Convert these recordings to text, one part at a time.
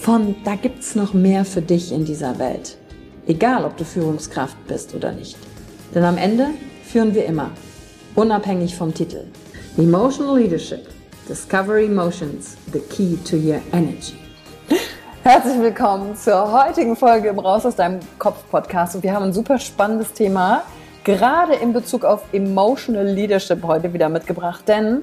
von da gibt's noch mehr für dich in dieser Welt. Egal, ob du Führungskraft bist oder nicht. Denn am Ende führen wir immer, unabhängig vom Titel. Emotional Leadership. Discover Emotions, the key to your energy. Herzlich willkommen zur heutigen Folge im Raus aus deinem Kopf Podcast. Und wir haben ein super spannendes Thema, gerade in Bezug auf Emotional Leadership heute wieder mitgebracht. Denn,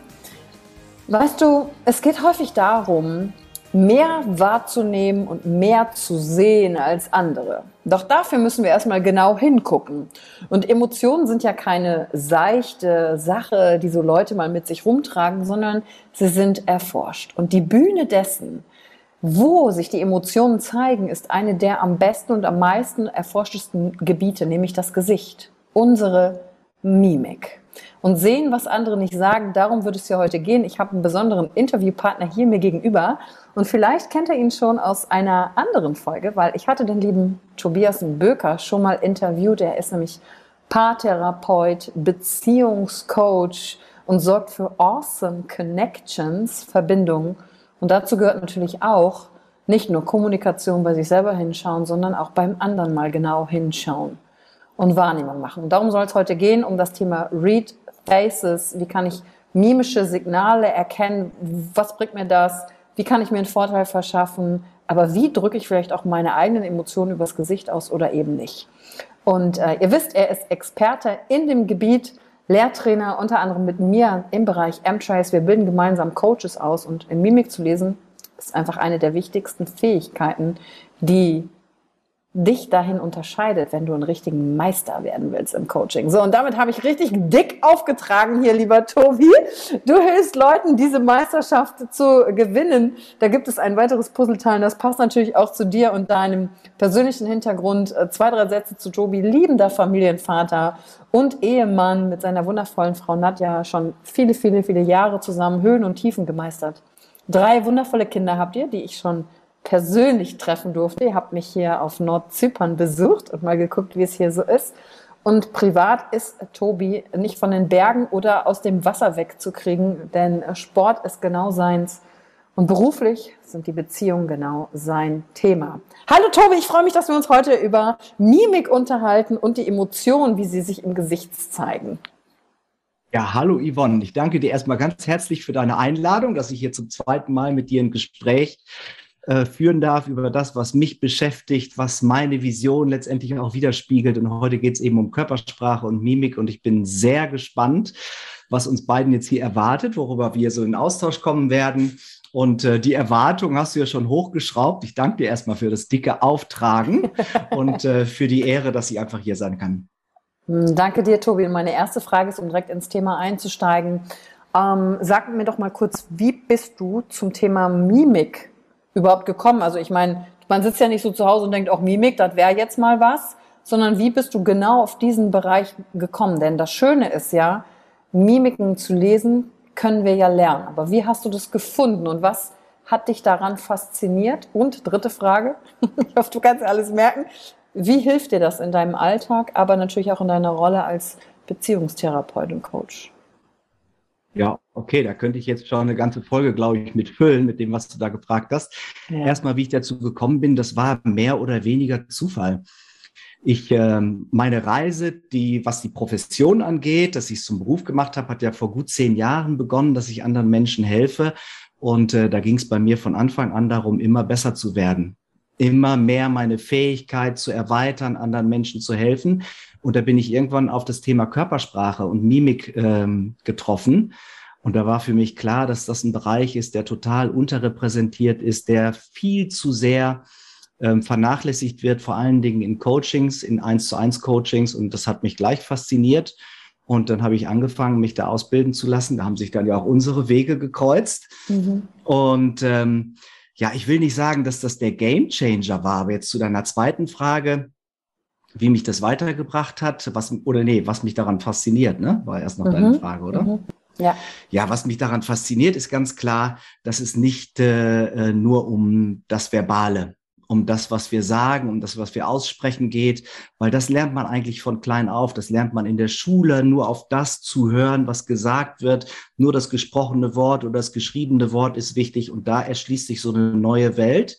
weißt du, es geht häufig darum, mehr wahrzunehmen und mehr zu sehen als andere. Doch dafür müssen wir erstmal genau hingucken. Und Emotionen sind ja keine seichte Sache, die so Leute mal mit sich rumtragen, sondern sie sind erforscht. Und die Bühne dessen, wo sich die Emotionen zeigen, ist eine der am besten und am meisten erforschtesten Gebiete, nämlich das Gesicht, unsere Mimik und sehen, was andere nicht sagen. Darum wird es ja heute gehen. Ich habe einen besonderen Interviewpartner hier mir gegenüber und vielleicht kennt er ihn schon aus einer anderen Folge, weil ich hatte den lieben Tobias Böker schon mal interviewt. Er ist nämlich Paartherapeut, Beziehungscoach und sorgt für awesome Connections, Verbindungen. Und dazu gehört natürlich auch nicht nur Kommunikation bei sich selber hinschauen, sondern auch beim anderen mal genau hinschauen und Wahrnehmung machen. darum soll es heute gehen, um das Thema Read Faces. Wie kann ich mimische Signale erkennen? Was bringt mir das? Wie kann ich mir einen Vorteil verschaffen? Aber wie drücke ich vielleicht auch meine eigenen Emotionen übers Gesicht aus oder eben nicht? Und äh, ihr wisst, er ist Experte in dem Gebiet, Lehrtrainer unter anderem mit mir im Bereich M-Trace. Wir bilden gemeinsam Coaches aus und in Mimik zu lesen ist einfach eine der wichtigsten Fähigkeiten, die dich dahin unterscheidet, wenn du einen richtigen Meister werden willst im Coaching. So, und damit habe ich richtig dick aufgetragen hier, lieber Tobi. Du hilfst Leuten, diese Meisterschaft zu gewinnen. Da gibt es ein weiteres Puzzleteil, das passt natürlich auch zu dir und deinem persönlichen Hintergrund. Äh, zwei, drei Sätze zu Tobi, liebender Familienvater und Ehemann mit seiner wundervollen Frau Nadja schon viele, viele, viele Jahre zusammen Höhen und Tiefen gemeistert. Drei wundervolle Kinder habt ihr, die ich schon persönlich treffen durfte. Ihr habt mich hier auf Nordzypern besucht und mal geguckt, wie es hier so ist. Und privat ist Tobi nicht von den Bergen oder aus dem Wasser wegzukriegen, denn Sport ist genau seins. Und beruflich sind die Beziehungen genau sein Thema. Hallo Tobi, ich freue mich, dass wir uns heute über Mimik unterhalten und die Emotionen, wie sie sich im Gesicht zeigen. Ja, hallo Yvonne. Ich danke dir erstmal ganz herzlich für deine Einladung, dass ich hier zum zweiten Mal mit dir ein Gespräch äh, führen darf über das, was mich beschäftigt, was meine Vision letztendlich auch widerspiegelt. Und heute geht es eben um Körpersprache und Mimik und ich bin sehr gespannt, was uns beiden jetzt hier erwartet, worüber wir so in Austausch kommen werden. Und äh, die Erwartung hast du ja schon hochgeschraubt. Ich danke dir erstmal für das dicke Auftragen und äh, für die Ehre, dass ich einfach hier sein kann. Hm, danke dir, Tobi. Und meine erste Frage ist, um direkt ins Thema einzusteigen. Ähm, sag mir doch mal kurz, wie bist du zum Thema Mimik überhaupt gekommen? Also ich meine, man sitzt ja nicht so zu Hause und denkt, auch Mimik, das wäre jetzt mal was, sondern wie bist du genau auf diesen Bereich gekommen? Denn das Schöne ist ja, Mimiken zu lesen können wir ja lernen. Aber wie hast du das gefunden und was hat dich daran fasziniert? Und dritte Frage, ich hoffe, du kannst alles merken, Wie hilft dir das in deinem Alltag, aber natürlich auch in deiner Rolle als Beziehungstherapeut und Coach? Ja, okay, da könnte ich jetzt schon eine ganze Folge, glaube ich, mitfüllen mit dem, was du da gefragt hast. Ja. Erstmal, wie ich dazu gekommen bin, das war mehr oder weniger Zufall. Ich, äh, meine Reise, die, was die Profession angeht, dass ich es zum Beruf gemacht habe, hat ja vor gut zehn Jahren begonnen, dass ich anderen Menschen helfe. Und äh, da ging es bei mir von Anfang an darum, immer besser zu werden. Immer mehr meine Fähigkeit zu erweitern, anderen Menschen zu helfen. Und da bin ich irgendwann auf das Thema Körpersprache und Mimik ähm, getroffen. Und da war für mich klar, dass das ein Bereich ist, der total unterrepräsentiert ist, der viel zu sehr ähm, vernachlässigt wird, vor allen Dingen in Coachings, in eins zu eins Coachings. Und das hat mich gleich fasziniert. Und dann habe ich angefangen, mich da ausbilden zu lassen. Da haben sich dann ja auch unsere Wege gekreuzt. Mhm. Und ähm, ja, ich will nicht sagen, dass das der Game Changer war, aber jetzt zu deiner zweiten Frage wie mich das weitergebracht hat, was oder nee, was mich daran fasziniert, ne? War erst noch mhm. deine Frage, oder? Mhm. Ja. ja, was mich daran fasziniert, ist ganz klar, dass es nicht äh, äh, nur um das Verbale, um das, was wir sagen, um das, was wir aussprechen geht, weil das lernt man eigentlich von klein auf. Das lernt man in der Schule, nur auf das zu hören, was gesagt wird. Nur das gesprochene Wort oder das geschriebene Wort ist wichtig und da erschließt sich so eine neue Welt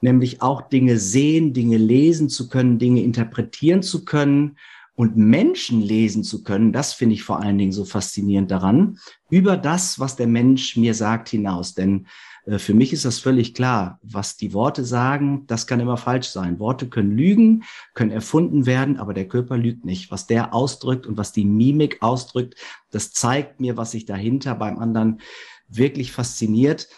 nämlich auch Dinge sehen, Dinge lesen zu können, Dinge interpretieren zu können und Menschen lesen zu können. Das finde ich vor allen Dingen so faszinierend daran, über das, was der Mensch mir sagt, hinaus. Denn für mich ist das völlig klar, was die Worte sagen, das kann immer falsch sein. Worte können lügen, können erfunden werden, aber der Körper lügt nicht. Was der ausdrückt und was die Mimik ausdrückt, das zeigt mir, was sich dahinter beim anderen wirklich fasziniert,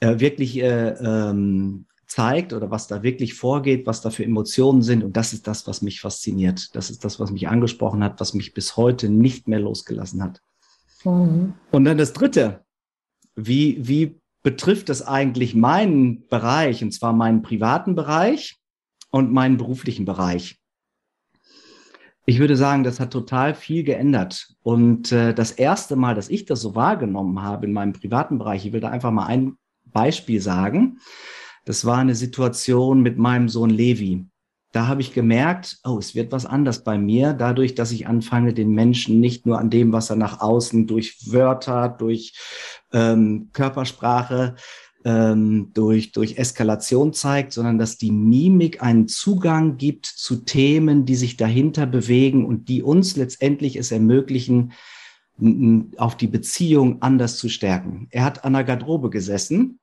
äh, wirklich äh, ähm, zeigt oder was da wirklich vorgeht, was da für Emotionen sind. Und das ist das, was mich fasziniert. Das ist das, was mich angesprochen hat, was mich bis heute nicht mehr losgelassen hat. Mhm. Und dann das Dritte. Wie, wie betrifft das eigentlich meinen Bereich, und zwar meinen privaten Bereich und meinen beruflichen Bereich? Ich würde sagen, das hat total viel geändert. Und äh, das erste Mal, dass ich das so wahrgenommen habe in meinem privaten Bereich, ich will da einfach mal ein Beispiel sagen. Das war eine Situation mit meinem Sohn Levi. Da habe ich gemerkt, oh, es wird was anders bei mir, dadurch, dass ich anfange, den Menschen nicht nur an dem, was er nach außen durch Wörter, durch ähm, Körpersprache, ähm, durch, durch Eskalation zeigt, sondern dass die Mimik einen Zugang gibt zu Themen, die sich dahinter bewegen und die uns letztendlich es ermöglichen, auf die Beziehung anders zu stärken. Er hat an der Garderobe gesessen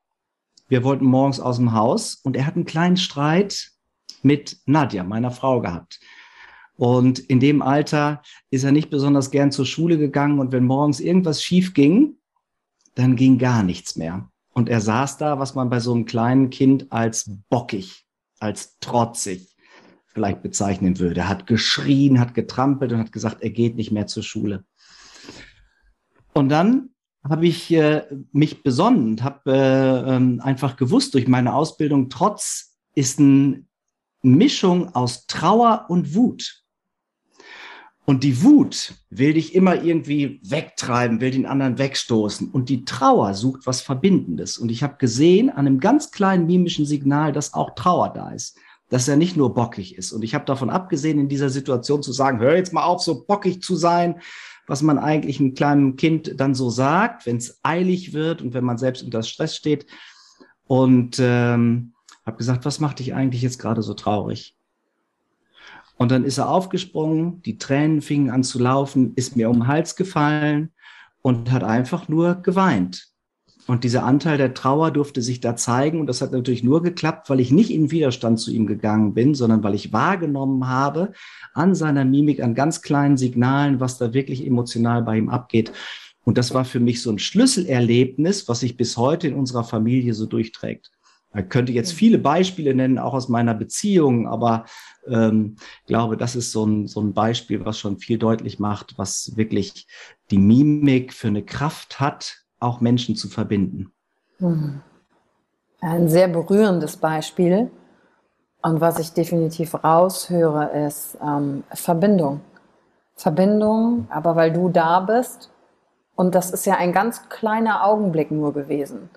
wir wollten morgens aus dem Haus und er hat einen kleinen Streit mit Nadja, meiner Frau, gehabt. Und in dem Alter ist er nicht besonders gern zur Schule gegangen und wenn morgens irgendwas schief ging, dann ging gar nichts mehr. Und er saß da, was man bei so einem kleinen Kind als bockig, als trotzig vielleicht bezeichnen würde. Er hat geschrien, hat getrampelt und hat gesagt, er geht nicht mehr zur Schule. Und dann habe ich äh, mich besonnen und habe äh, ähm, einfach gewusst durch meine Ausbildung, Trotz ist eine Mischung aus Trauer und Wut. Und die Wut will dich immer irgendwie wegtreiben, will den anderen wegstoßen. Und die Trauer sucht was Verbindendes. Und ich habe gesehen an einem ganz kleinen mimischen Signal, dass auch Trauer da ist. Dass er nicht nur bockig ist. Und ich habe davon abgesehen, in dieser Situation zu sagen, hör jetzt mal auf, so bockig zu sein, was man eigentlich einem kleinen Kind dann so sagt, wenn es eilig wird und wenn man selbst unter Stress steht. Und ähm, habe gesagt, was macht dich eigentlich jetzt gerade so traurig? Und dann ist er aufgesprungen, die Tränen fingen an zu laufen, ist mir um den Hals gefallen und hat einfach nur geweint. Und dieser Anteil der Trauer durfte sich da zeigen. Und das hat natürlich nur geklappt, weil ich nicht in Widerstand zu ihm gegangen bin, sondern weil ich wahrgenommen habe an seiner Mimik, an ganz kleinen Signalen, was da wirklich emotional bei ihm abgeht. Und das war für mich so ein Schlüsselerlebnis, was sich bis heute in unserer Familie so durchträgt. Ich könnte jetzt viele Beispiele nennen, auch aus meiner Beziehung, aber ähm, glaube, das ist so ein, so ein Beispiel, was schon viel deutlich macht, was wirklich die Mimik für eine Kraft hat, auch Menschen zu verbinden. Mhm. Ein sehr berührendes Beispiel. Und was ich definitiv raushöre, ist ähm, Verbindung. Verbindung, aber weil du da bist. Und das ist ja ein ganz kleiner Augenblick nur gewesen,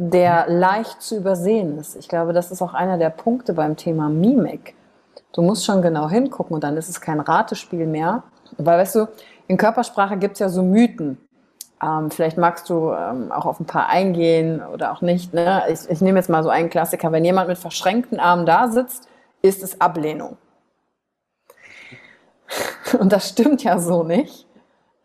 der leicht zu übersehen ist. Ich glaube, das ist auch einer der Punkte beim Thema Mimik. Du musst schon genau hingucken und dann ist es kein Ratespiel mehr. Weil, weißt du, in Körpersprache gibt es ja so Mythen. Ähm, vielleicht magst du ähm, auch auf ein paar eingehen oder auch nicht. Ne? Ich, ich nehme jetzt mal so einen Klassiker. Wenn jemand mit verschränkten Armen da sitzt, ist es Ablehnung. Und das stimmt ja so nicht.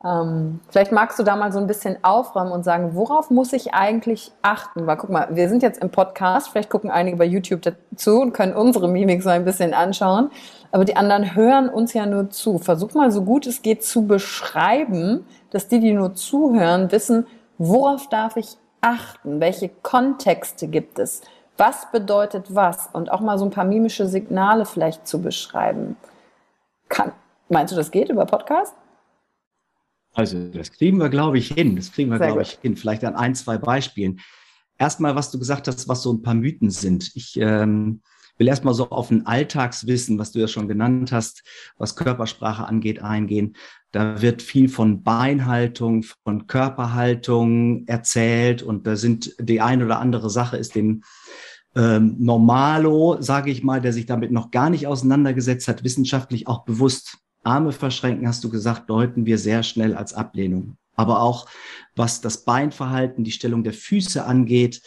Ähm, vielleicht magst du da mal so ein bisschen aufräumen und sagen, worauf muss ich eigentlich achten? Weil guck mal, wir sind jetzt im Podcast, vielleicht gucken einige bei YouTube dazu und können unsere Mimik so ein bisschen anschauen, aber die anderen hören uns ja nur zu. Versuch mal so gut es geht zu beschreiben, dass die, die nur zuhören, wissen, worauf darf ich achten? Welche Kontexte gibt es? Was bedeutet was? Und auch mal so ein paar mimische Signale vielleicht zu beschreiben. Kann, meinst du, das geht über Podcast? Also das kriegen wir, glaube ich, hin. Das kriegen wir, Sehr glaube gut. ich, hin. Vielleicht an ein, zwei Beispielen. Erstmal, was du gesagt hast, was so ein paar Mythen sind. Ich ähm, will erstmal so auf ein Alltagswissen, was du ja schon genannt hast, was Körpersprache angeht, eingehen. Da wird viel von Beinhaltung, von Körperhaltung erzählt und da sind die eine oder andere Sache ist dem ähm, Normalo, sage ich mal, der sich damit noch gar nicht auseinandergesetzt hat, wissenschaftlich auch bewusst. Arme verschränken, hast du gesagt, deuten wir sehr schnell als Ablehnung. Aber auch was das Beinverhalten, die Stellung der Füße angeht,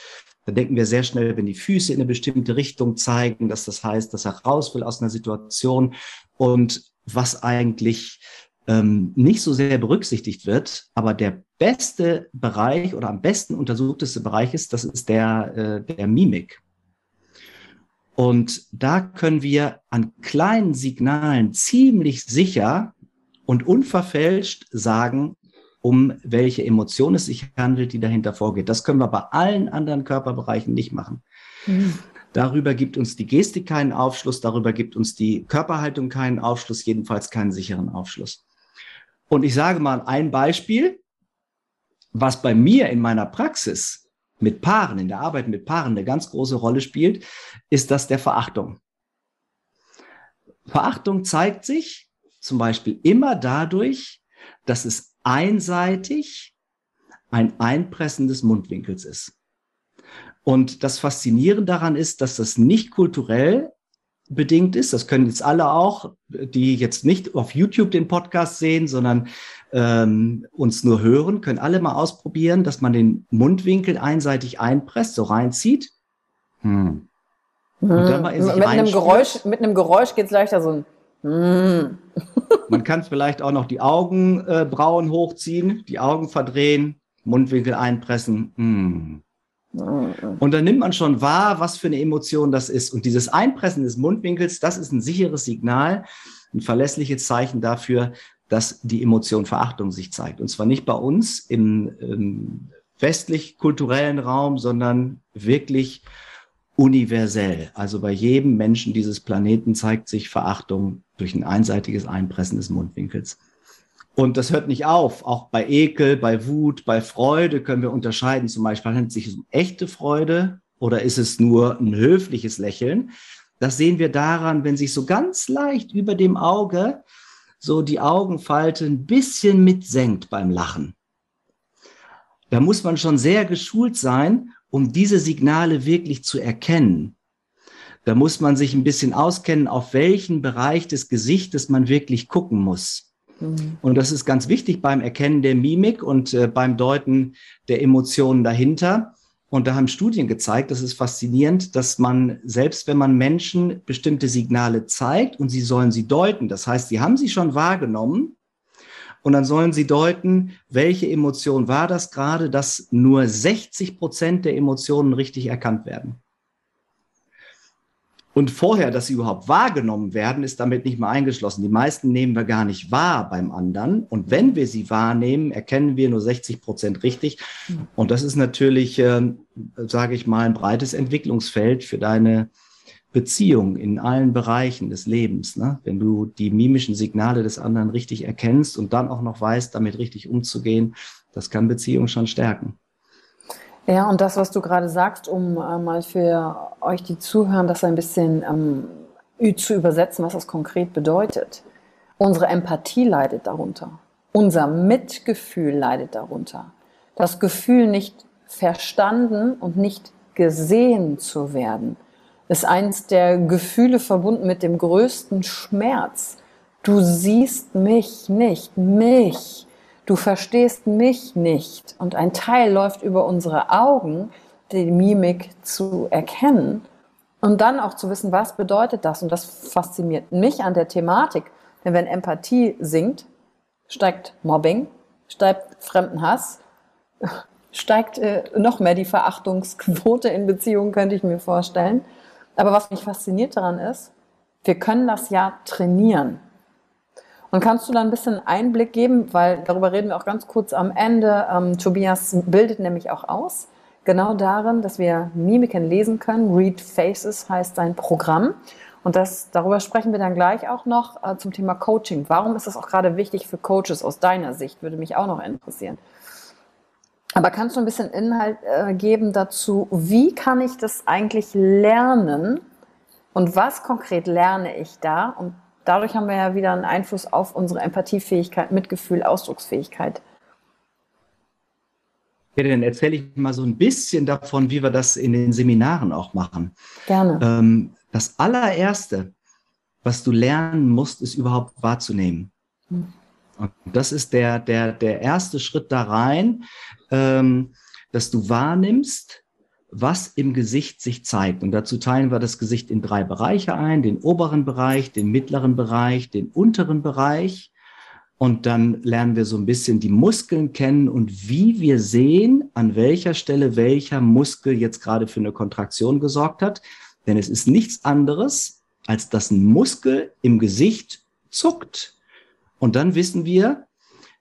da denken wir sehr schnell, wenn die Füße in eine bestimmte Richtung zeigen, dass das heißt, dass er raus will aus einer Situation und was eigentlich ähm, nicht so sehr berücksichtigt wird, aber der beste Bereich oder am besten untersuchteste Bereich ist, das ist der, äh, der Mimik. Und da können wir an kleinen Signalen ziemlich sicher und unverfälscht sagen, um welche Emotion es sich handelt, die dahinter vorgeht. Das können wir bei allen anderen Körperbereichen nicht machen. Mhm. Darüber gibt uns die Gestik keinen Aufschluss, darüber gibt uns die Körperhaltung keinen Aufschluss, jedenfalls keinen sicheren Aufschluss. Und ich sage mal ein Beispiel, was bei mir in meiner Praxis mit Paaren, in der Arbeit mit Paaren eine ganz große Rolle spielt, ist das der Verachtung. Verachtung zeigt sich zum Beispiel immer dadurch, dass es einseitig ein Einpressen des Mundwinkels ist. Und das Faszinierende daran ist, dass das nicht kulturell bedingt ist. Das können jetzt alle auch, die jetzt nicht auf YouTube den Podcast sehen, sondern ähm, uns nur hören, können alle mal ausprobieren, dass man den Mundwinkel einseitig einpresst, so reinzieht. Hm. Und dann mal in sich mit, einem Geräusch, mit einem Geräusch geht es leichter so ein hm. Man kann vielleicht auch noch die Augenbrauen äh, hochziehen, die Augen verdrehen, Mundwinkel einpressen. Hm. Und dann nimmt man schon wahr, was für eine Emotion das ist. Und dieses Einpressen des Mundwinkels, das ist ein sicheres Signal, ein verlässliches Zeichen dafür, dass die Emotion Verachtung sich zeigt. Und zwar nicht bei uns im, im westlich-kulturellen Raum, sondern wirklich universell. Also bei jedem Menschen dieses Planeten zeigt sich Verachtung durch ein einseitiges Einpressen des Mundwinkels. Und das hört nicht auf. Auch bei Ekel, bei Wut, bei Freude können wir unterscheiden. Zum Beispiel handelt es sich um echte Freude oder ist es nur ein höfliches Lächeln? Das sehen wir daran, wenn sich so ganz leicht über dem Auge so die Augenfalte ein bisschen mitsenkt beim Lachen. Da muss man schon sehr geschult sein, um diese Signale wirklich zu erkennen. Da muss man sich ein bisschen auskennen, auf welchen Bereich des Gesichtes man wirklich gucken muss. Und das ist ganz wichtig beim Erkennen der Mimik und äh, beim Deuten der Emotionen dahinter. Und da haben Studien gezeigt, das ist faszinierend, dass man, selbst wenn man Menschen bestimmte Signale zeigt und sie sollen sie deuten, das heißt, sie haben sie schon wahrgenommen und dann sollen sie deuten, welche Emotion war das gerade, dass nur 60 Prozent der Emotionen richtig erkannt werden. Und vorher, dass sie überhaupt wahrgenommen werden, ist damit nicht mehr eingeschlossen. Die meisten nehmen wir gar nicht wahr beim anderen. Und wenn wir sie wahrnehmen, erkennen wir nur 60 Prozent richtig. Und das ist natürlich, äh, sage ich mal, ein breites Entwicklungsfeld für deine Beziehung in allen Bereichen des Lebens. Ne? Wenn du die mimischen Signale des anderen richtig erkennst und dann auch noch weißt, damit richtig umzugehen, das kann Beziehung schon stärken. Ja, und das, was du gerade sagst, um äh, mal für euch, die zuhören, das ein bisschen ähm, zu übersetzen, was das konkret bedeutet. Unsere Empathie leidet darunter. Unser Mitgefühl leidet darunter. Das Gefühl, nicht verstanden und nicht gesehen zu werden. ist eins der Gefühle verbunden mit dem größten Schmerz. Du siehst mich nicht, mich. Du verstehst mich nicht. Und ein Teil läuft über unsere Augen, die Mimik zu erkennen und dann auch zu wissen, was bedeutet das. Und das fasziniert mich an der Thematik. Denn wenn Empathie sinkt, steigt Mobbing, steigt Fremdenhass, steigt äh, noch mehr die Verachtungsquote in Beziehungen, könnte ich mir vorstellen. Aber was mich fasziniert daran ist, wir können das ja trainieren. Und kannst du da ein bisschen Einblick geben, weil darüber reden wir auch ganz kurz am Ende. Ähm, Tobias bildet nämlich auch aus, genau darin, dass wir Mimiken lesen können. Read Faces heißt sein Programm. Und das, darüber sprechen wir dann gleich auch noch äh, zum Thema Coaching. Warum ist das auch gerade wichtig für Coaches aus deiner Sicht? Würde mich auch noch interessieren. Aber kannst du ein bisschen Inhalt äh, geben dazu, wie kann ich das eigentlich lernen und was konkret lerne ich da? Und dadurch haben wir ja wieder einen Einfluss auf unsere Empathiefähigkeit, Mitgefühl, Ausdrucksfähigkeit. Ja, dann erzähle ich mal so ein bisschen davon, wie wir das in den Seminaren auch machen. Gerne. Ähm, das allererste, was du lernen musst, ist überhaupt wahrzunehmen. Hm. Und das ist der, der, der erste Schritt da rein, ähm, dass du wahrnimmst, was im Gesicht sich zeigt. Und dazu teilen wir das Gesicht in drei Bereiche ein, den oberen Bereich, den mittleren Bereich, den unteren Bereich. Und dann lernen wir so ein bisschen die Muskeln kennen und wie wir sehen, an welcher Stelle welcher Muskel jetzt gerade für eine Kontraktion gesorgt hat. Denn es ist nichts anderes, als dass ein Muskel im Gesicht zuckt. Und dann wissen wir,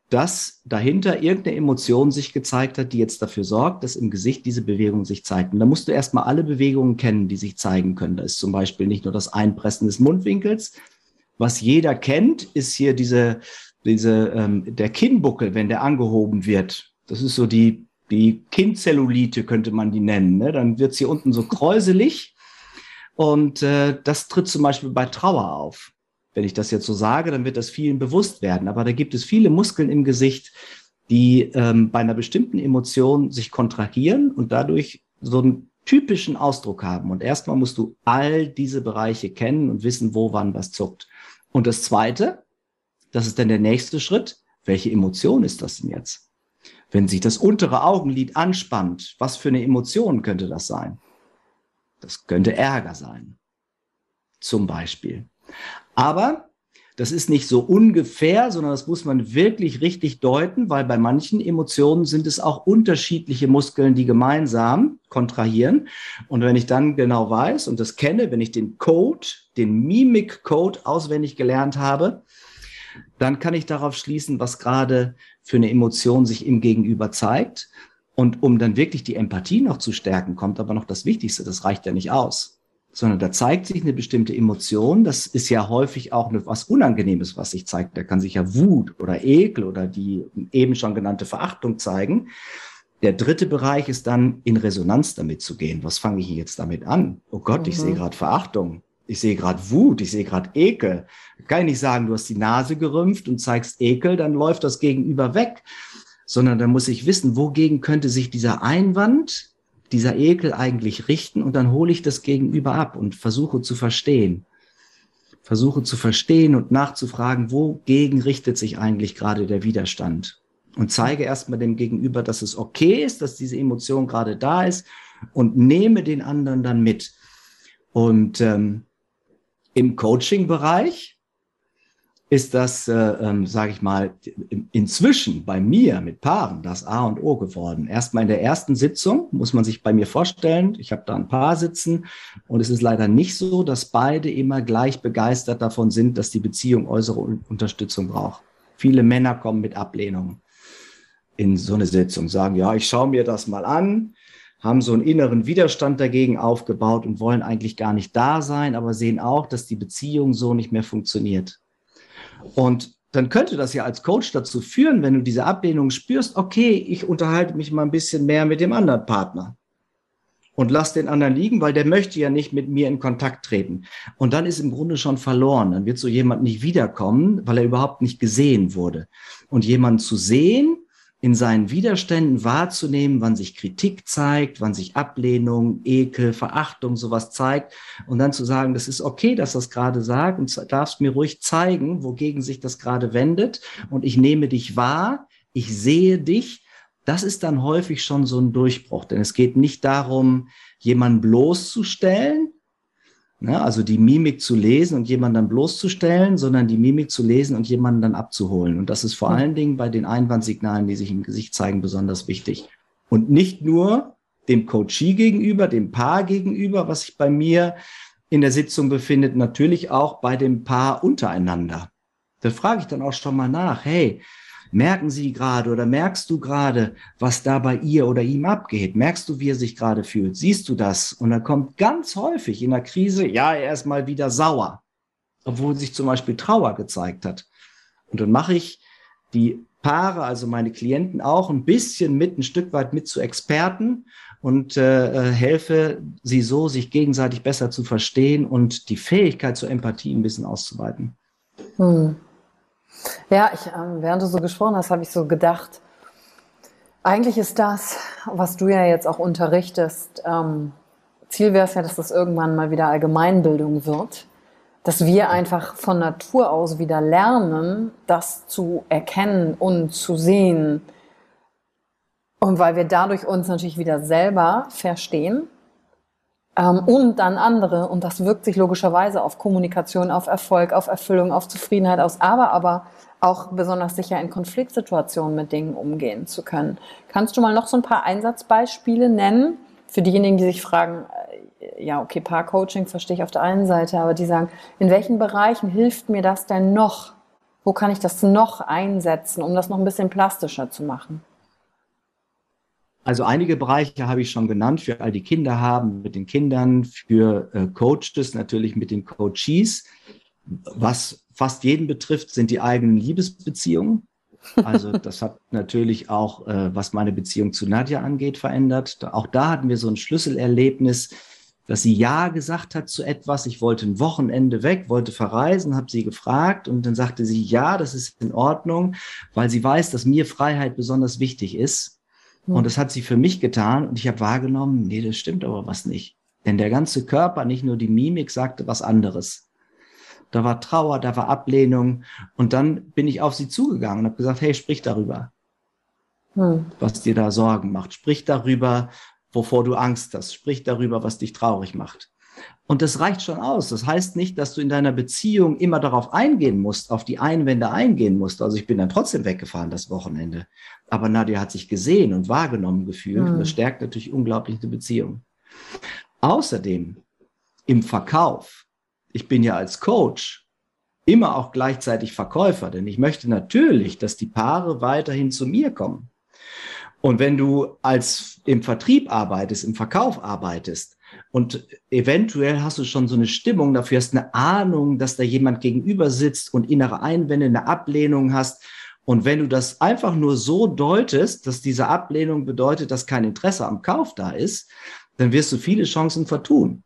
dass dahinter irgendeine Emotion sich gezeigt hat, die jetzt dafür sorgt, dass im Gesicht diese Bewegung sich zeigt. Und da musst du erstmal alle Bewegungen kennen, die sich zeigen können. Da ist zum Beispiel nicht nur das Einpressen des Mundwinkels. Was jeder kennt, ist hier diese, diese, ähm, der Kinnbuckel, wenn der angehoben wird. Das ist so die, die Kinnzellulite, könnte man die nennen. Ne? Dann wird's hier unten so kräuselig. Und äh, das tritt zum Beispiel bei Trauer auf. Wenn ich das jetzt so sage, dann wird das vielen bewusst werden. Aber da gibt es viele Muskeln im Gesicht, die ähm, bei einer bestimmten Emotion sich kontrahieren und dadurch so einen typischen Ausdruck haben. Und erstmal musst du all diese Bereiche kennen und wissen, wo wann was zuckt. Und das Zweite, das ist dann der nächste Schritt, welche Emotion ist das denn jetzt? Wenn sich das untere Augenlid anspannt, was für eine Emotion könnte das sein? Das könnte Ärger sein, zum Beispiel. Aber das ist nicht so ungefähr, sondern das muss man wirklich richtig deuten, weil bei manchen Emotionen sind es auch unterschiedliche Muskeln, die gemeinsam kontrahieren. Und wenn ich dann genau weiß und das kenne, wenn ich den Code, den Mimik-Code auswendig gelernt habe, dann kann ich darauf schließen, was gerade für eine Emotion sich im Gegenüber zeigt. Und um dann wirklich die Empathie noch zu stärken, kommt aber noch das Wichtigste, das reicht ja nicht aus sondern da zeigt sich eine bestimmte Emotion. Das ist ja häufig auch was Unangenehmes, was sich zeigt. Da kann sich ja Wut oder Ekel oder die eben schon genannte Verachtung zeigen. Der dritte Bereich ist dann in Resonanz damit zu gehen. Was fange ich jetzt damit an? Oh Gott, mhm. ich sehe gerade Verachtung. Ich sehe gerade Wut, ich sehe gerade Ekel. Kann ich nicht sagen, du hast die Nase gerümpft und zeigst Ekel, dann läuft das Gegenüber weg, sondern da muss ich wissen, wogegen könnte sich dieser Einwand dieser Ekel eigentlich richten und dann hole ich das Gegenüber ab und versuche zu verstehen. Versuche zu verstehen und nachzufragen, wogegen richtet sich eigentlich gerade der Widerstand. Und zeige erstmal dem Gegenüber, dass es okay ist, dass diese Emotion gerade da ist und nehme den anderen dann mit. Und ähm, im Coaching-Bereich ist das, äh, ähm, sage ich mal, inzwischen bei mir mit Paaren das A und O geworden. Erstmal in der ersten Sitzung muss man sich bei mir vorstellen, ich habe da ein Paar sitzen und es ist leider nicht so, dass beide immer gleich begeistert davon sind, dass die Beziehung äußere Unterstützung braucht. Viele Männer kommen mit Ablehnung in so eine Sitzung, sagen, ja, ich schaue mir das mal an, haben so einen inneren Widerstand dagegen aufgebaut und wollen eigentlich gar nicht da sein, aber sehen auch, dass die Beziehung so nicht mehr funktioniert. Und dann könnte das ja als Coach dazu führen, wenn du diese Ablehnung spürst, okay, ich unterhalte mich mal ein bisschen mehr mit dem anderen Partner und lass den anderen liegen, weil der möchte ja nicht mit mir in Kontakt treten. Und dann ist im Grunde schon verloren. Dann wird so jemand nicht wiederkommen, weil er überhaupt nicht gesehen wurde. Und jemanden zu sehen, in seinen Widerständen wahrzunehmen, wann sich Kritik zeigt, wann sich Ablehnung, Ekel, Verachtung, sowas zeigt und dann zu sagen, das ist okay, dass das gerade sagt und darfst mir ruhig zeigen, wogegen sich das gerade wendet und ich nehme dich wahr, ich sehe dich. Das ist dann häufig schon so ein Durchbruch, denn es geht nicht darum, jemanden bloßzustellen, Ne? Also die Mimik zu lesen und jemanden dann bloßzustellen, sondern die Mimik zu lesen und jemanden dann abzuholen. Und das ist vor allen Dingen bei den Einwandsignalen, die sich im Gesicht zeigen, besonders wichtig. Und nicht nur dem Coachee gegenüber, dem Paar gegenüber, was sich bei mir in der Sitzung befindet, natürlich auch bei dem Paar untereinander. Da frage ich dann auch schon mal nach, hey, Merken Sie gerade oder merkst du gerade, was da bei ihr oder ihm abgeht? Merkst du, wie er sich gerade fühlt? Siehst du das? Und dann kommt ganz häufig in der Krise, ja, er ist mal wieder sauer, obwohl sich zum Beispiel Trauer gezeigt hat. Und dann mache ich die Paare, also meine Klienten auch ein bisschen mit, ein Stück weit mit zu Experten und äh, äh helfe sie so, sich gegenseitig besser zu verstehen und die Fähigkeit zur Empathie ein bisschen auszuweiten. Hm. Ja, ich, ähm, während du so gesprochen hast, habe ich so gedacht, eigentlich ist das, was du ja jetzt auch unterrichtest, ähm, Ziel wäre es ja, dass das irgendwann mal wieder Allgemeinbildung wird, dass wir einfach von Natur aus wieder lernen, das zu erkennen und zu sehen. Und weil wir dadurch uns natürlich wieder selber verstehen ähm, und dann andere. Und das wirkt sich logischerweise auf Kommunikation, auf Erfolg, auf Erfüllung, auf Zufriedenheit aus, aber, aber auch besonders sicher in Konfliktsituationen mit Dingen umgehen zu können. Kannst du mal noch so ein paar Einsatzbeispiele nennen für diejenigen, die sich fragen, äh, ja, okay, Paarcoaching verstehe ich auf der einen Seite, aber die sagen, in welchen Bereichen hilft mir das denn noch? Wo kann ich das noch einsetzen, um das noch ein bisschen plastischer zu machen? Also einige Bereiche habe ich schon genannt, für all die Kinder haben, mit den Kindern, für äh, Coaches natürlich mit den Coaches. Was fast jeden betrifft, sind die eigenen Liebesbeziehungen. Also das hat natürlich auch, äh, was meine Beziehung zu Nadja angeht, verändert. Auch da hatten wir so ein Schlüsselerlebnis, dass sie Ja gesagt hat zu etwas. Ich wollte ein Wochenende weg, wollte verreisen, habe sie gefragt und dann sagte sie, ja, das ist in Ordnung, weil sie weiß, dass mir Freiheit besonders wichtig ist. Und das hat sie für mich getan und ich habe wahrgenommen, nee, das stimmt aber was nicht. Denn der ganze Körper, nicht nur die Mimik, sagte was anderes. Da war Trauer, da war Ablehnung und dann bin ich auf sie zugegangen und habe gesagt, hey, sprich darüber, hm. was dir da Sorgen macht. Sprich darüber, wovor du Angst hast. Sprich darüber, was dich traurig macht. Und das reicht schon aus. Das heißt nicht, dass du in deiner Beziehung immer darauf eingehen musst, auf die Einwände eingehen musst. Also ich bin dann trotzdem weggefahren das Wochenende. Aber Nadia hat sich gesehen und wahrgenommen gefühlt. Mhm. Und das stärkt natürlich unglaublich die Beziehung. Außerdem im Verkauf. Ich bin ja als Coach immer auch gleichzeitig Verkäufer, denn ich möchte natürlich, dass die Paare weiterhin zu mir kommen. Und wenn du als im Vertrieb arbeitest, im Verkauf arbeitest, und eventuell hast du schon so eine Stimmung dafür, hast eine Ahnung, dass da jemand gegenüber sitzt und innere Einwände, eine Ablehnung hast. Und wenn du das einfach nur so deutest, dass diese Ablehnung bedeutet, dass kein Interesse am Kauf da ist, dann wirst du viele Chancen vertun.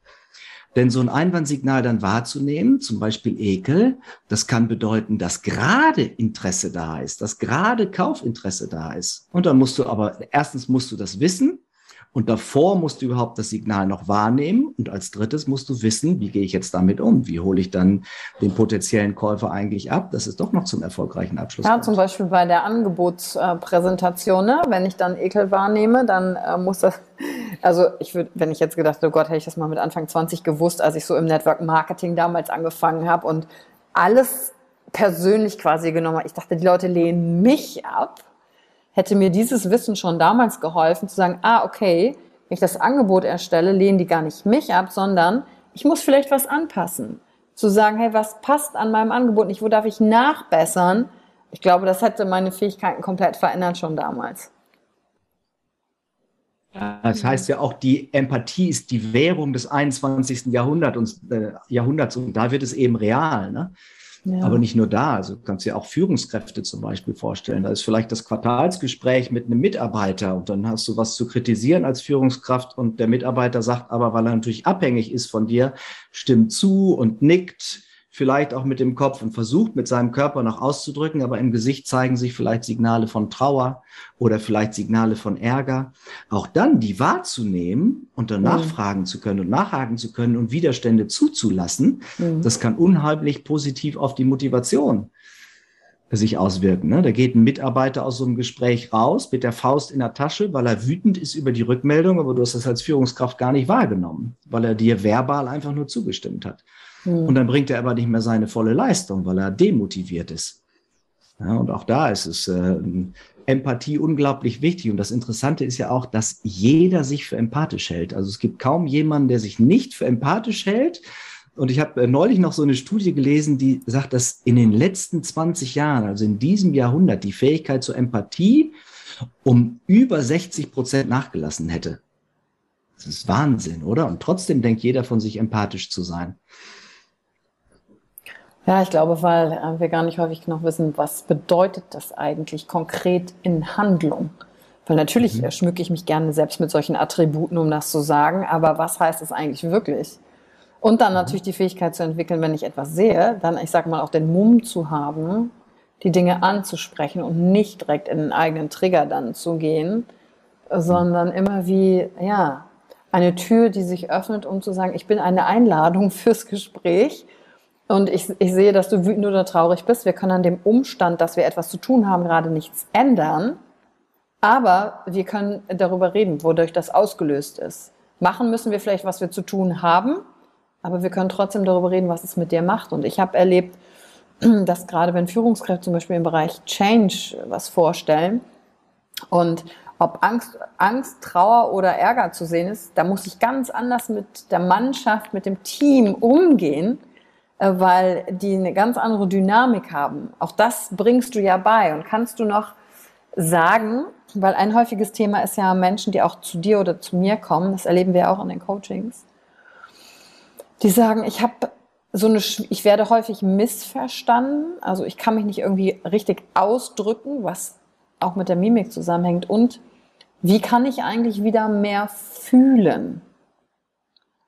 Denn so ein Einwandsignal dann wahrzunehmen, zum Beispiel Ekel, das kann bedeuten, dass gerade Interesse da ist, dass gerade Kaufinteresse da ist. Und dann musst du aber, erstens musst du das wissen und davor musst du überhaupt das Signal noch wahrnehmen. Und als drittes musst du wissen, wie gehe ich jetzt damit um? Wie hole ich dann den potenziellen Käufer eigentlich ab, dass es doch noch zum erfolgreichen Abschluss Ja, kommt. zum Beispiel bei der Angebotspräsentation, ne? wenn ich dann Ekel wahrnehme, dann äh, muss das, also ich würde, wenn ich jetzt gedacht, oh Gott, hätte ich das mal mit Anfang 20 gewusst, als ich so im Network Marketing damals angefangen habe und alles persönlich quasi genommen. Ich dachte, die Leute lehnen mich ab hätte mir dieses Wissen schon damals geholfen, zu sagen, ah, okay, wenn ich das Angebot erstelle, lehnen die gar nicht mich ab, sondern ich muss vielleicht was anpassen. Zu sagen, hey, was passt an meinem Angebot nicht, wo darf ich nachbessern? Ich glaube, das hätte meine Fähigkeiten komplett verändert schon damals. Das heißt ja auch, die Empathie ist die Währung des 21. Jahrhunderts und, äh, Jahrhunderts und da wird es eben real. Ne? Aber nicht nur da. Also kannst dir auch Führungskräfte zum Beispiel vorstellen. Da ist vielleicht das Quartalsgespräch mit einem Mitarbeiter und dann hast du was zu kritisieren als Führungskraft und der Mitarbeiter sagt aber, weil er natürlich abhängig ist von dir, stimmt zu und nickt, vielleicht auch mit dem Kopf und versucht mit seinem Körper noch auszudrücken, aber im Gesicht zeigen sich vielleicht Signale von Trauer oder vielleicht Signale von Ärger. Auch dann die wahrzunehmen und dann mhm. nachfragen zu können und nachhaken zu können und Widerstände zuzulassen, mhm. das kann unheimlich positiv auf die Motivation sich auswirken. Ne? Da geht ein Mitarbeiter aus so einem Gespräch raus mit der Faust in der Tasche, weil er wütend ist über die Rückmeldung, aber du hast das als Führungskraft gar nicht wahrgenommen, weil er dir verbal einfach nur zugestimmt hat. Mhm. Und dann bringt er aber nicht mehr seine volle Leistung, weil er demotiviert ist. Ja, und auch da ist es äh, Empathie unglaublich wichtig. Und das Interessante ist ja auch, dass jeder sich für empathisch hält. Also es gibt kaum jemanden, der sich nicht für empathisch hält. Und ich habe äh, neulich noch so eine Studie gelesen, die sagt, dass in den letzten 20 Jahren, also in diesem Jahrhundert, die Fähigkeit zur Empathie um über 60 Prozent nachgelassen hätte. Das ist Wahnsinn, oder? Und trotzdem denkt jeder von sich empathisch zu sein. Ja, ich glaube, weil äh, wir gar nicht häufig genug wissen, was bedeutet das eigentlich konkret in Handlung. Weil natürlich mhm. schmücke ich mich gerne selbst mit solchen Attributen, um das zu sagen, aber was heißt es eigentlich wirklich? Und dann mhm. natürlich die Fähigkeit zu entwickeln, wenn ich etwas sehe, dann, ich sage mal, auch den Mumm zu haben, die Dinge anzusprechen und nicht direkt in den eigenen Trigger dann zu gehen, sondern immer wie, ja, eine Tür, die sich öffnet, um zu sagen, ich bin eine Einladung fürs Gespräch und ich, ich sehe, dass du wütend oder traurig bist. Wir können an dem Umstand, dass wir etwas zu tun haben, gerade nichts ändern, aber wir können darüber reden, wodurch das ausgelöst ist. Machen müssen wir vielleicht, was wir zu tun haben, aber wir können trotzdem darüber reden, was es mit dir macht. Und ich habe erlebt, dass gerade wenn Führungskräfte zum Beispiel im Bereich Change was vorstellen und ob Angst, Angst, Trauer oder Ärger zu sehen ist, da muss ich ganz anders mit der Mannschaft, mit dem Team umgehen, weil die eine ganz andere Dynamik haben. Auch das bringst du ja bei und kannst du noch sagen, weil ein häufiges Thema ist ja Menschen, die auch zu dir oder zu mir kommen, das erleben wir auch in den Coachings, die sagen, ich habe so eine, ich werde häufig missverstanden, also ich kann mich nicht irgendwie richtig ausdrücken, was auch mit der Mimik zusammenhängt und wie kann ich eigentlich wieder mehr fühlen?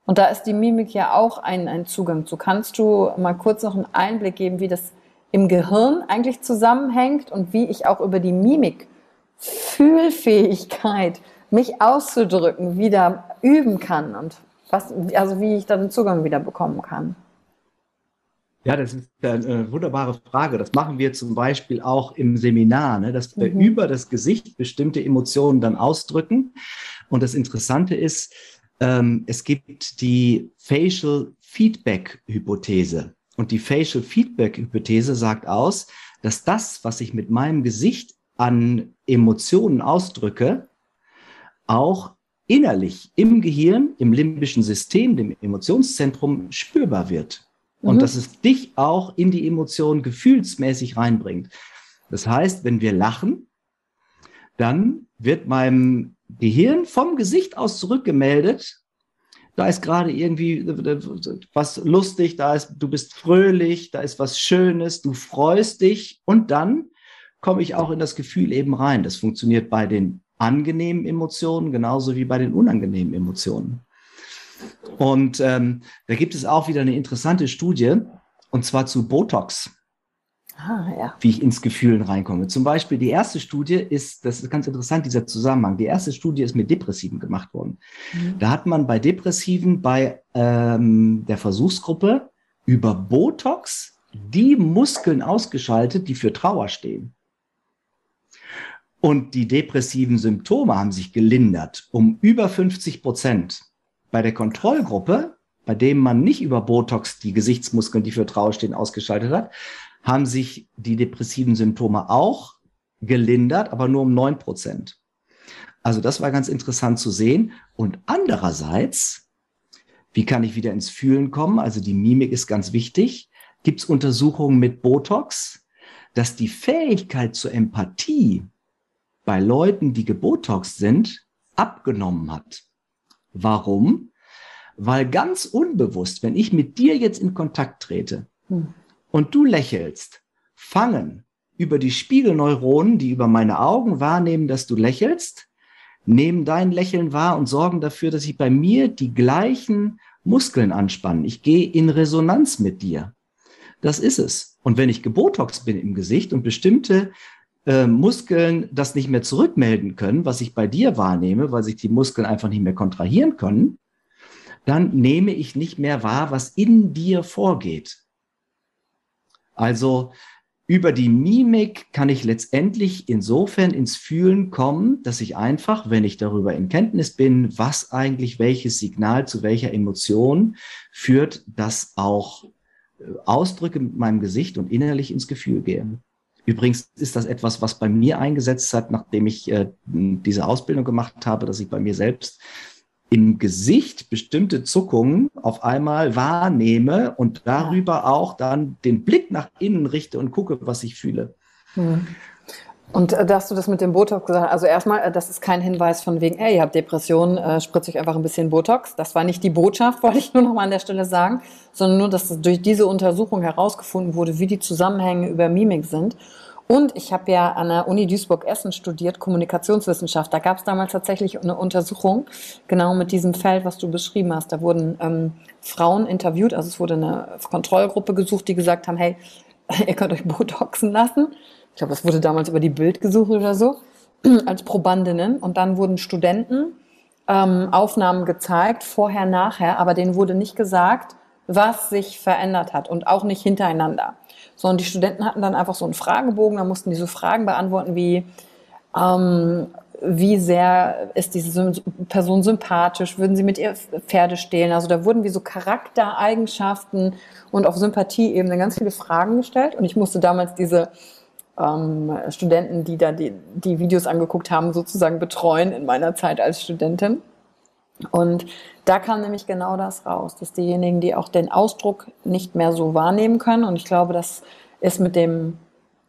Und da ist die Mimik ja auch ein, ein Zugang zu. Kannst du mal kurz noch einen Einblick geben, wie das im Gehirn eigentlich zusammenhängt und wie ich auch über die Mimik Fühlfähigkeit, mich auszudrücken, wieder üben kann und was, also wie ich da den Zugang wieder bekommen kann. Ja, das ist eine wunderbare Frage. Das machen wir zum Beispiel auch im Seminar, ne, dass wir mhm. über das Gesicht bestimmte Emotionen dann ausdrücken. Und das Interessante ist, ähm, es gibt die Facial Feedback Hypothese. Und die Facial Feedback Hypothese sagt aus, dass das, was ich mit meinem Gesicht an Emotionen ausdrücke, auch innerlich im Gehirn, im limbischen System, dem Emotionszentrum spürbar wird. Und mhm. dass es dich auch in die Emotionen gefühlsmäßig reinbringt. Das heißt, wenn wir lachen, dann wird meinem Gehirn vom Gesicht aus zurückgemeldet, da ist gerade irgendwie was lustig, da ist, du bist fröhlich, da ist was Schönes, du freust dich und dann komme ich auch in das Gefühl eben rein. Das funktioniert bei den angenehmen Emotionen genauso wie bei den unangenehmen Emotionen. Und ähm, da gibt es auch wieder eine interessante Studie, und zwar zu Botox. Ah, ja. Wie ich ins Gefühlen reinkomme. Zum Beispiel die erste Studie ist, das ist ganz interessant, dieser Zusammenhang. Die erste Studie ist mit Depressiven gemacht worden. Mhm. Da hat man bei Depressiven bei ähm, der Versuchsgruppe über Botox die Muskeln ausgeschaltet, die für Trauer stehen. Und die depressiven Symptome haben sich gelindert um über 50 Prozent. Bei der Kontrollgruppe, bei dem man nicht über Botox die Gesichtsmuskeln, die für Trauer stehen, ausgeschaltet hat, haben sich die depressiven Symptome auch gelindert, aber nur um neun Prozent. Also das war ganz interessant zu sehen. Und andererseits, wie kann ich wieder ins Fühlen kommen? Also die Mimik ist ganz wichtig. Gibt es Untersuchungen mit Botox, dass die Fähigkeit zur Empathie bei Leuten, die gebotoxt sind, abgenommen hat. Warum? Weil ganz unbewusst, wenn ich mit dir jetzt in Kontakt trete hm. Und du lächelst, fangen über die Spiegelneuronen, die über meine Augen wahrnehmen, dass du lächelst, nehmen dein Lächeln wahr und sorgen dafür, dass sich bei mir die gleichen Muskeln anspannen. Ich gehe in Resonanz mit dir. das ist es. Und wenn ich gebotox bin im Gesicht und bestimmte äh, Muskeln das nicht mehr zurückmelden können, was ich bei dir wahrnehme, weil sich die Muskeln einfach nicht mehr kontrahieren können, dann nehme ich nicht mehr wahr, was in dir vorgeht. Also über die Mimik kann ich letztendlich insofern ins Fühlen kommen, dass ich einfach, wenn ich darüber in Kenntnis bin, was eigentlich welches Signal zu welcher Emotion führt, das auch äh, ausdrücke mit meinem Gesicht und innerlich ins Gefühl gehe. Übrigens ist das etwas, was bei mir eingesetzt hat, nachdem ich äh, diese Ausbildung gemacht habe, dass ich bei mir selbst im Gesicht bestimmte Zuckungen auf einmal wahrnehme und darüber auch dann den Blick nach innen richte und gucke, was ich fühle. Hm. Und äh, dass du das mit dem Botox gesagt hast, also erstmal, äh, das ist kein Hinweis von wegen, ey, ihr habt Depressionen, äh, spritze euch einfach ein bisschen Botox. Das war nicht die Botschaft, wollte ich nur noch mal an der Stelle sagen, sondern nur, dass durch diese Untersuchung herausgefunden wurde, wie die Zusammenhänge über Mimik sind. Und ich habe ja an der Uni Duisburg-Essen studiert, Kommunikationswissenschaft. Da gab es damals tatsächlich eine Untersuchung, genau mit diesem Feld, was du beschrieben hast. Da wurden ähm, Frauen interviewt, also es wurde eine Kontrollgruppe gesucht, die gesagt haben, hey, ihr könnt euch Botoxen lassen. Ich glaube, das wurde damals über die Bild gesucht oder so, als Probandinnen. Und dann wurden Studenten ähm, Aufnahmen gezeigt, vorher, nachher, aber denen wurde nicht gesagt, was sich verändert hat und auch nicht hintereinander sondern die Studenten hatten dann einfach so einen Fragebogen, da mussten die so Fragen beantworten wie, ähm, wie sehr ist diese Person sympathisch, würden sie mit ihr Pferde stehlen? Also da wurden wie so Charaktereigenschaften und auf Sympathie eben ganz viele Fragen gestellt und ich musste damals diese ähm, Studenten, die da die, die Videos angeguckt haben, sozusagen betreuen in meiner Zeit als Studentin. Und da kam nämlich genau das raus, dass diejenigen, die auch den Ausdruck nicht mehr so wahrnehmen können, und ich glaube, das ist mit dem,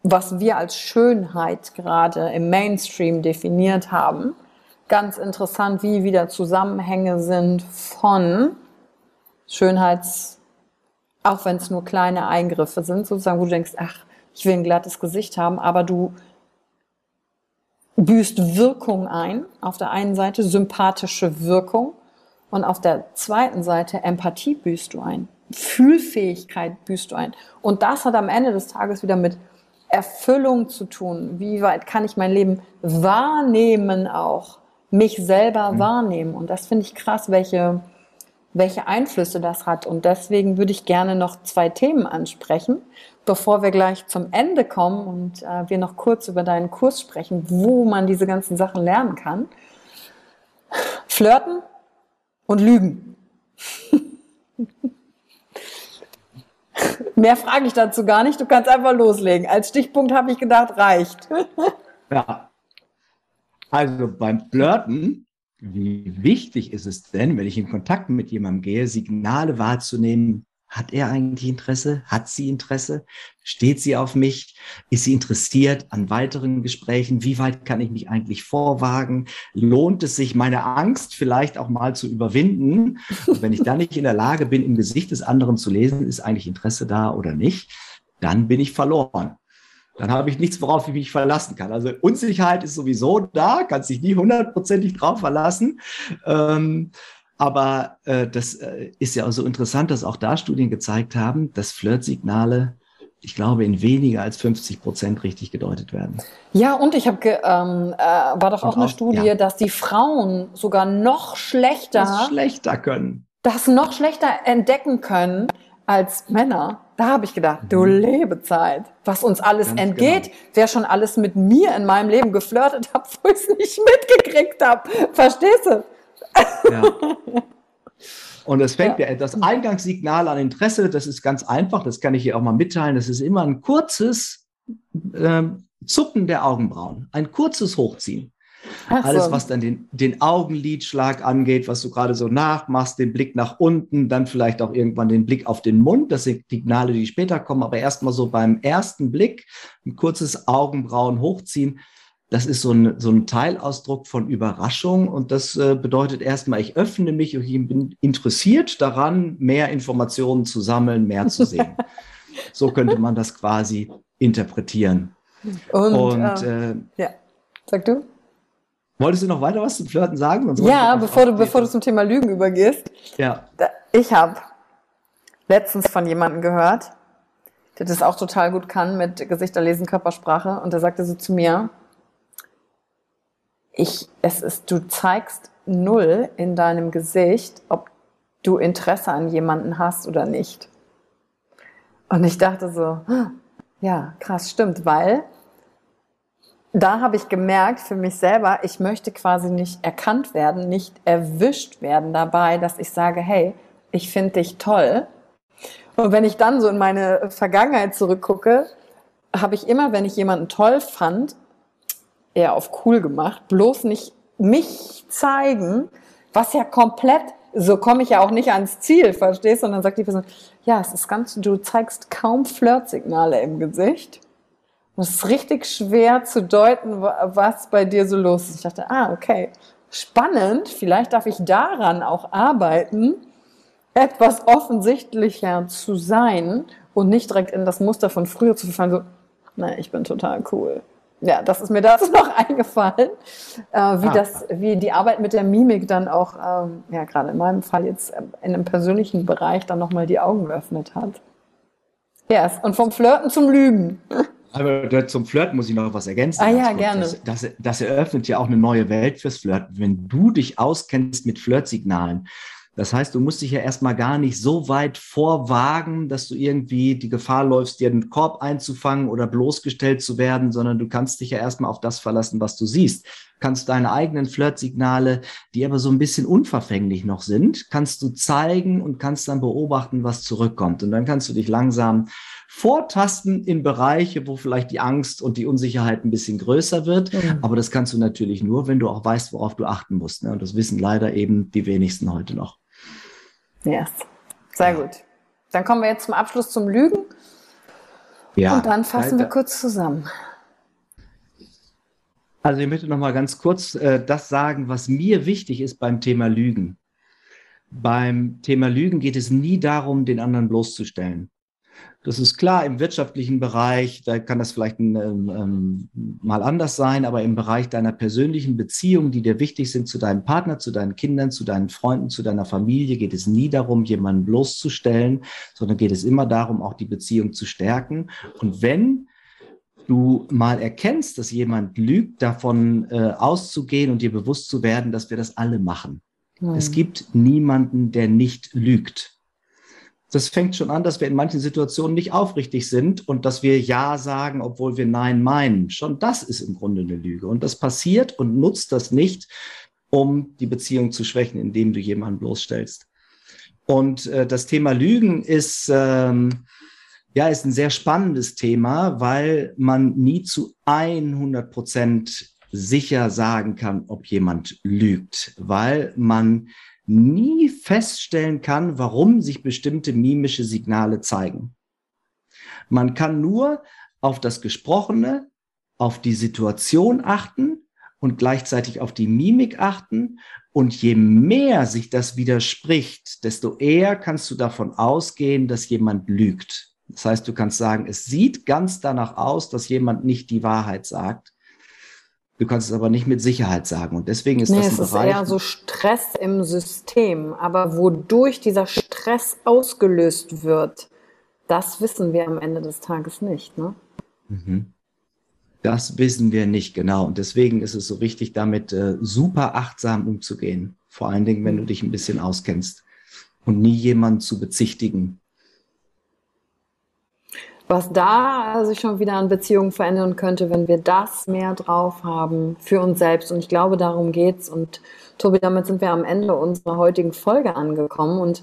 was wir als Schönheit gerade im Mainstream definiert haben, ganz interessant, wie wieder Zusammenhänge sind von Schönheits, auch wenn es nur kleine Eingriffe sind, sozusagen, wo du denkst, ach, ich will ein glattes Gesicht haben, aber du büßt Wirkung ein, auf der einen Seite sympathische Wirkung und auf der zweiten Seite Empathie büßt du ein, Fühlfähigkeit büßt du ein. Und das hat am Ende des Tages wieder mit Erfüllung zu tun. Wie weit kann ich mein Leben wahrnehmen auch, mich selber mhm. wahrnehmen? Und das finde ich krass, welche, welche Einflüsse das hat. Und deswegen würde ich gerne noch zwei Themen ansprechen bevor wir gleich zum Ende kommen und äh, wir noch kurz über deinen Kurs sprechen, wo man diese ganzen Sachen lernen kann. Flirten und Lügen. Mehr frage ich dazu gar nicht. Du kannst einfach loslegen. Als Stichpunkt habe ich gedacht, reicht. ja. Also beim Flirten, wie wichtig ist es denn, wenn ich in Kontakt mit jemandem gehe, Signale wahrzunehmen, hat er eigentlich Interesse? Hat sie Interesse? Steht sie auf mich? Ist sie interessiert an weiteren Gesprächen? Wie weit kann ich mich eigentlich vorwagen? Lohnt es sich, meine Angst vielleicht auch mal zu überwinden? Und wenn ich dann nicht in der Lage bin, im Gesicht des anderen zu lesen, ist eigentlich Interesse da oder nicht, dann bin ich verloren. Dann habe ich nichts, worauf ich mich verlassen kann. Also Unsicherheit ist sowieso da, kann sich nie hundertprozentig drauf verlassen. Ähm, aber äh, das äh, ist ja auch so interessant, dass auch da Studien gezeigt haben, dass Flirtsignale, ich glaube, in weniger als 50 Prozent richtig gedeutet werden. Ja, und ich habe, ähm, äh, war doch auch, auch eine Studie, ja. dass die Frauen sogar noch schlechter, das schlechter können, das noch schlechter entdecken können als Männer. Da habe ich gedacht, du mhm. Lebezeit, was uns alles Ganz entgeht, genau. wer schon alles mit mir in meinem Leben geflirtet hat, wo ich es nicht mitgekriegt habe. Verstehst du? Ja. Und es fängt ja. das Eingangssignal an Interesse, das ist ganz einfach, das kann ich hier auch mal mitteilen. Das ist immer ein kurzes äh, Zucken der Augenbrauen, ein kurzes Hochziehen. Ach Alles, was dann den, den Augenlidschlag angeht, was du gerade so nachmachst, den Blick nach unten, dann vielleicht auch irgendwann den Blick auf den Mund. Das sind Signale, die später kommen, aber erstmal so beim ersten Blick ein kurzes Augenbrauen hochziehen das ist so ein, so ein Teilausdruck von Überraschung und das äh, bedeutet erstmal, ich öffne mich und ich bin interessiert daran, mehr Informationen zu sammeln, mehr zu sehen. so könnte man das quasi interpretieren. Und, und äh, äh, ja, sag du? Wolltest du noch weiter was zum Flirten sagen? ja, bevor du, bevor du zum Thema Lügen übergehst. Ja. Ich habe letztens von jemandem gehört, der das auch total gut kann mit Gesichter lesen, Körpersprache. Und der sagte so zu mir, ich, es ist, du zeigst null in deinem Gesicht, ob du Interesse an jemanden hast oder nicht. Und ich dachte so, ja, krass, stimmt, weil da habe ich gemerkt für mich selber, ich möchte quasi nicht erkannt werden, nicht erwischt werden dabei, dass ich sage, hey, ich finde dich toll. Und wenn ich dann so in meine Vergangenheit zurückgucke, habe ich immer, wenn ich jemanden toll fand, eher auf cool gemacht, bloß nicht mich zeigen, was ja komplett, so komme ich ja auch nicht ans Ziel, verstehst? du? Und dann sagt die Person, ja, es ist ganz, du zeigst kaum Flirtsignale im Gesicht. Und es ist richtig schwer zu deuten, was bei dir so los ist. Ich dachte, ah, okay, spannend, vielleicht darf ich daran auch arbeiten, etwas offensichtlicher zu sein und nicht direkt in das Muster von früher zu verfallen, so, nein, ich bin total cool ja, das ist mir dazu noch eingefallen, äh, wie ah. das, wie die Arbeit mit der Mimik dann auch, ähm, ja, gerade in meinem Fall jetzt äh, in einem persönlichen Bereich dann nochmal die Augen geöffnet hat. Ja, yes. und vom Flirten zum Lügen. Aber zum Flirten muss ich noch was ergänzen. Ah ja, gerne. Das, das, das eröffnet ja auch eine neue Welt fürs Flirten. Wenn du dich auskennst mit Flirtsignalen, das heißt, du musst dich ja erstmal gar nicht so weit vorwagen, dass du irgendwie die Gefahr läufst, dir einen Korb einzufangen oder bloßgestellt zu werden, sondern du kannst dich ja erstmal auf das verlassen, was du siehst. Kannst deine eigenen Flirtsignale, die aber so ein bisschen unverfänglich noch sind, kannst du zeigen und kannst dann beobachten, was zurückkommt. Und dann kannst du dich langsam vortasten in Bereiche, wo vielleicht die Angst und die Unsicherheit ein bisschen größer wird. Mhm. Aber das kannst du natürlich nur, wenn du auch weißt, worauf du achten musst. Ne? Und das wissen leider eben die wenigsten heute noch. Yes. Sehr gut. Dann kommen wir jetzt zum Abschluss zum Lügen. Ja. Und dann fassen wir kurz zusammen. Also ich möchte noch mal ganz kurz äh, das sagen, was mir wichtig ist beim Thema Lügen. Beim Thema Lügen geht es nie darum, den anderen bloßzustellen. Das ist klar, im wirtschaftlichen Bereich, da kann das vielleicht ähm, ähm, mal anders sein, aber im Bereich deiner persönlichen Beziehungen, die dir wichtig sind zu deinem Partner, zu deinen Kindern, zu deinen Freunden, zu deiner Familie, geht es nie darum, jemanden bloßzustellen, sondern geht es immer darum, auch die Beziehung zu stärken. Und wenn du mal erkennst, dass jemand lügt, davon äh, auszugehen und dir bewusst zu werden, dass wir das alle machen. Mhm. Es gibt niemanden, der nicht lügt das fängt schon an, dass wir in manchen Situationen nicht aufrichtig sind und dass wir Ja sagen, obwohl wir Nein meinen. Schon das ist im Grunde eine Lüge. Und das passiert und nutzt das nicht, um die Beziehung zu schwächen, indem du jemanden bloßstellst. Und äh, das Thema Lügen ist, ähm, ja, ist ein sehr spannendes Thema, weil man nie zu 100 Prozent sicher sagen kann, ob jemand lügt, weil man nie feststellen kann, warum sich bestimmte mimische Signale zeigen. Man kann nur auf das Gesprochene, auf die Situation achten und gleichzeitig auf die Mimik achten. Und je mehr sich das widerspricht, desto eher kannst du davon ausgehen, dass jemand lügt. Das heißt, du kannst sagen, es sieht ganz danach aus, dass jemand nicht die Wahrheit sagt. Du kannst es aber nicht mit Sicherheit sagen. Und deswegen ist nee, das ein es Bereich. ist eher so Stress im System. Aber wodurch dieser Stress ausgelöst wird, das wissen wir am Ende des Tages nicht. Ne? Mhm. Das wissen wir nicht genau. Und deswegen ist es so wichtig, damit äh, super achtsam umzugehen. Vor allen Dingen, wenn du dich ein bisschen auskennst und nie jemanden zu bezichtigen was da sich schon wieder an Beziehungen verändern könnte, wenn wir das mehr drauf haben für uns selbst. Und ich glaube, darum geht's. Und Tobi, damit sind wir am Ende unserer heutigen Folge angekommen. Und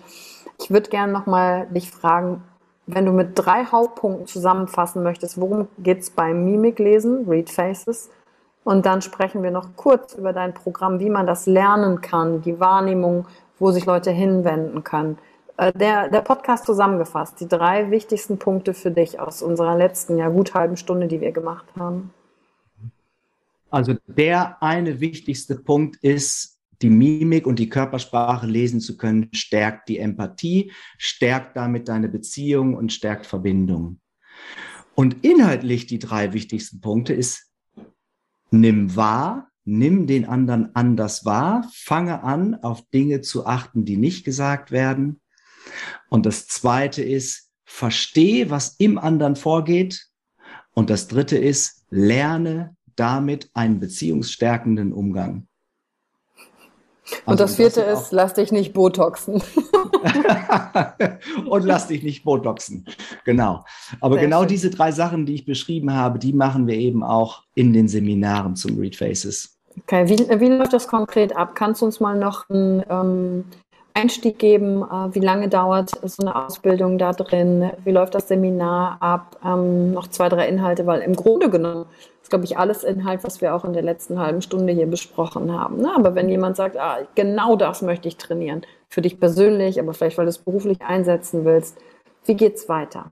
ich würde gerne nochmal dich fragen, wenn du mit drei Hauptpunkten zusammenfassen möchtest, worum geht's beim Mimiklesen, Read Faces? Und dann sprechen wir noch kurz über dein Programm, wie man das lernen kann, die Wahrnehmung, wo sich Leute hinwenden können. Äh, der, der Podcast zusammengefasst, die drei wichtigsten Punkte für dich aus unserer letzten, ja gut halben Stunde, die wir gemacht haben. Also der eine wichtigste Punkt ist, die Mimik und die Körpersprache lesen zu können, stärkt die Empathie, stärkt damit deine Beziehung und stärkt Verbindung. Und inhaltlich die drei wichtigsten Punkte ist, nimm wahr, nimm den anderen anders wahr, fange an, auf Dinge zu achten, die nicht gesagt werden, und das zweite ist, verstehe, was im anderen vorgeht. Und das dritte ist, lerne damit einen beziehungsstärkenden Umgang. Also, und das vierte das ist, lass dich nicht botoxen. und lass dich nicht botoxen. Genau. Aber Sehr genau schön. diese drei Sachen, die ich beschrieben habe, die machen wir eben auch in den Seminaren zum Read Faces. Okay, wie, wie läuft das konkret ab? Kannst du uns mal noch einen ähm, Einstieg geben? Äh, wie lange dauert so eine Ausbildung da drin? Wie läuft das Seminar ab? Ähm, noch zwei, drei Inhalte, weil im Grunde genommen ist, glaube ich, alles Inhalt, was wir auch in der letzten halben Stunde hier besprochen haben. Ne? Aber wenn jemand sagt, ah, genau das möchte ich trainieren, für dich persönlich, aber vielleicht, weil du es beruflich einsetzen willst, wie geht es weiter?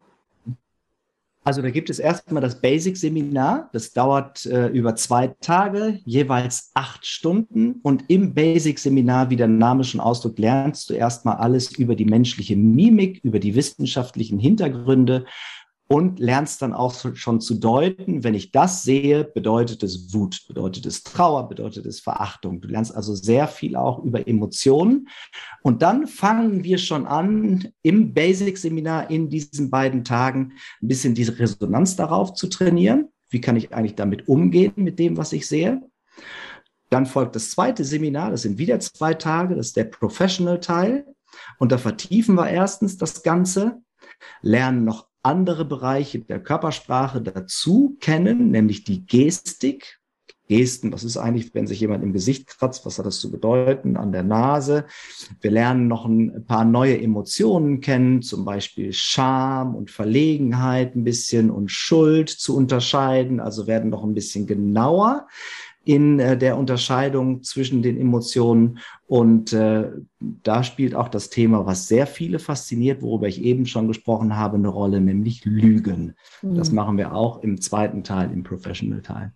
Also da gibt es erstmal das Basic-Seminar. Das dauert äh, über zwei Tage, jeweils acht Stunden. Und im Basic-Seminar, wie der Name schon ausdrückt, lernst du erstmal alles über die menschliche Mimik, über die wissenschaftlichen Hintergründe und lernst dann auch schon zu deuten, wenn ich das sehe, bedeutet es Wut, bedeutet es Trauer, bedeutet es Verachtung. Du lernst also sehr viel auch über Emotionen. Und dann fangen wir schon an, im Basic-Seminar in diesen beiden Tagen ein bisschen diese Resonanz darauf zu trainieren. Wie kann ich eigentlich damit umgehen mit dem, was ich sehe? Dann folgt das zweite Seminar, das sind wieder zwei Tage, das ist der Professional-Teil. Und da vertiefen wir erstens das Ganze, lernen noch andere Bereiche der Körpersprache dazu kennen, nämlich die Gestik. Gesten, was ist eigentlich, wenn sich jemand im Gesicht kratzt, was hat das zu bedeuten, an der Nase. Wir lernen noch ein paar neue Emotionen kennen, zum Beispiel Scham und Verlegenheit ein bisschen und Schuld zu unterscheiden, also werden noch ein bisschen genauer in äh, der Unterscheidung zwischen den Emotionen. Und äh, da spielt auch das Thema, was sehr viele fasziniert, worüber ich eben schon gesprochen habe, eine Rolle, nämlich Lügen. Mhm. Das machen wir auch im zweiten Teil, im Professional-Teil.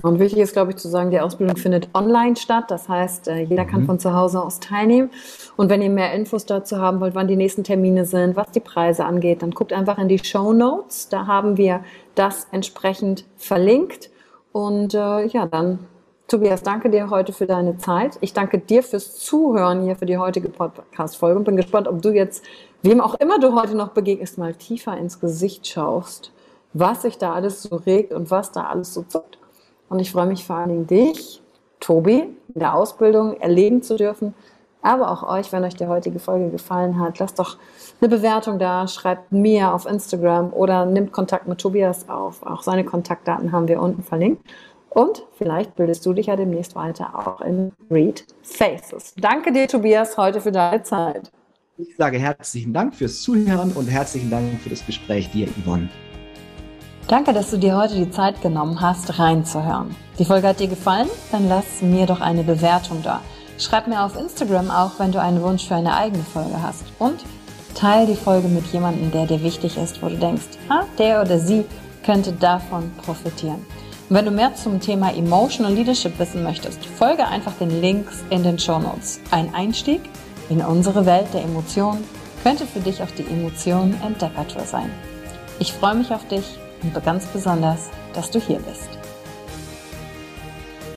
Und wichtig ist, glaube ich, zu sagen, die Ausbildung findet online statt. Das heißt, äh, jeder kann mhm. von zu Hause aus teilnehmen. Und wenn ihr mehr Infos dazu haben wollt, wann die nächsten Termine sind, was die Preise angeht, dann guckt einfach in die Show Notes. Da haben wir das entsprechend verlinkt. Und äh, ja, dann, Tobias, danke dir heute für deine Zeit. Ich danke dir fürs Zuhören hier für die heutige Podcast-Folge und bin gespannt, ob du jetzt, wem auch immer du heute noch begegnest, mal tiefer ins Gesicht schaust, was sich da alles so regt und was da alles so zuckt. Und ich freue mich vor allen Dingen, dich, Tobi, in der Ausbildung erleben zu dürfen. Aber auch euch, wenn euch die heutige Folge gefallen hat, lasst doch eine Bewertung da, schreibt mir auf Instagram oder nimmt Kontakt mit Tobias auf. Auch seine Kontaktdaten haben wir unten verlinkt. Und vielleicht bildest du dich ja demnächst weiter auch in Read Faces. Danke dir, Tobias, heute für deine Zeit. Ich sage herzlichen Dank fürs Zuhören und herzlichen Dank für das Gespräch dir, Yvonne. Danke, dass du dir heute die Zeit genommen hast, reinzuhören. Die Folge hat dir gefallen? Dann lass mir doch eine Bewertung da. Schreib mir auf Instagram auch, wenn du einen Wunsch für eine eigene Folge hast. Und Teil die Folge mit jemandem, der dir wichtig ist, wo du denkst, ha, der oder sie könnte davon profitieren. Und wenn du mehr zum Thema Emotional Leadership wissen möchtest, folge einfach den Links in den Show Notes. Ein Einstieg in unsere Welt der Emotionen könnte für dich auch die Emotionen Entdeckertour sein. Ich freue mich auf dich und ganz besonders, dass du hier bist.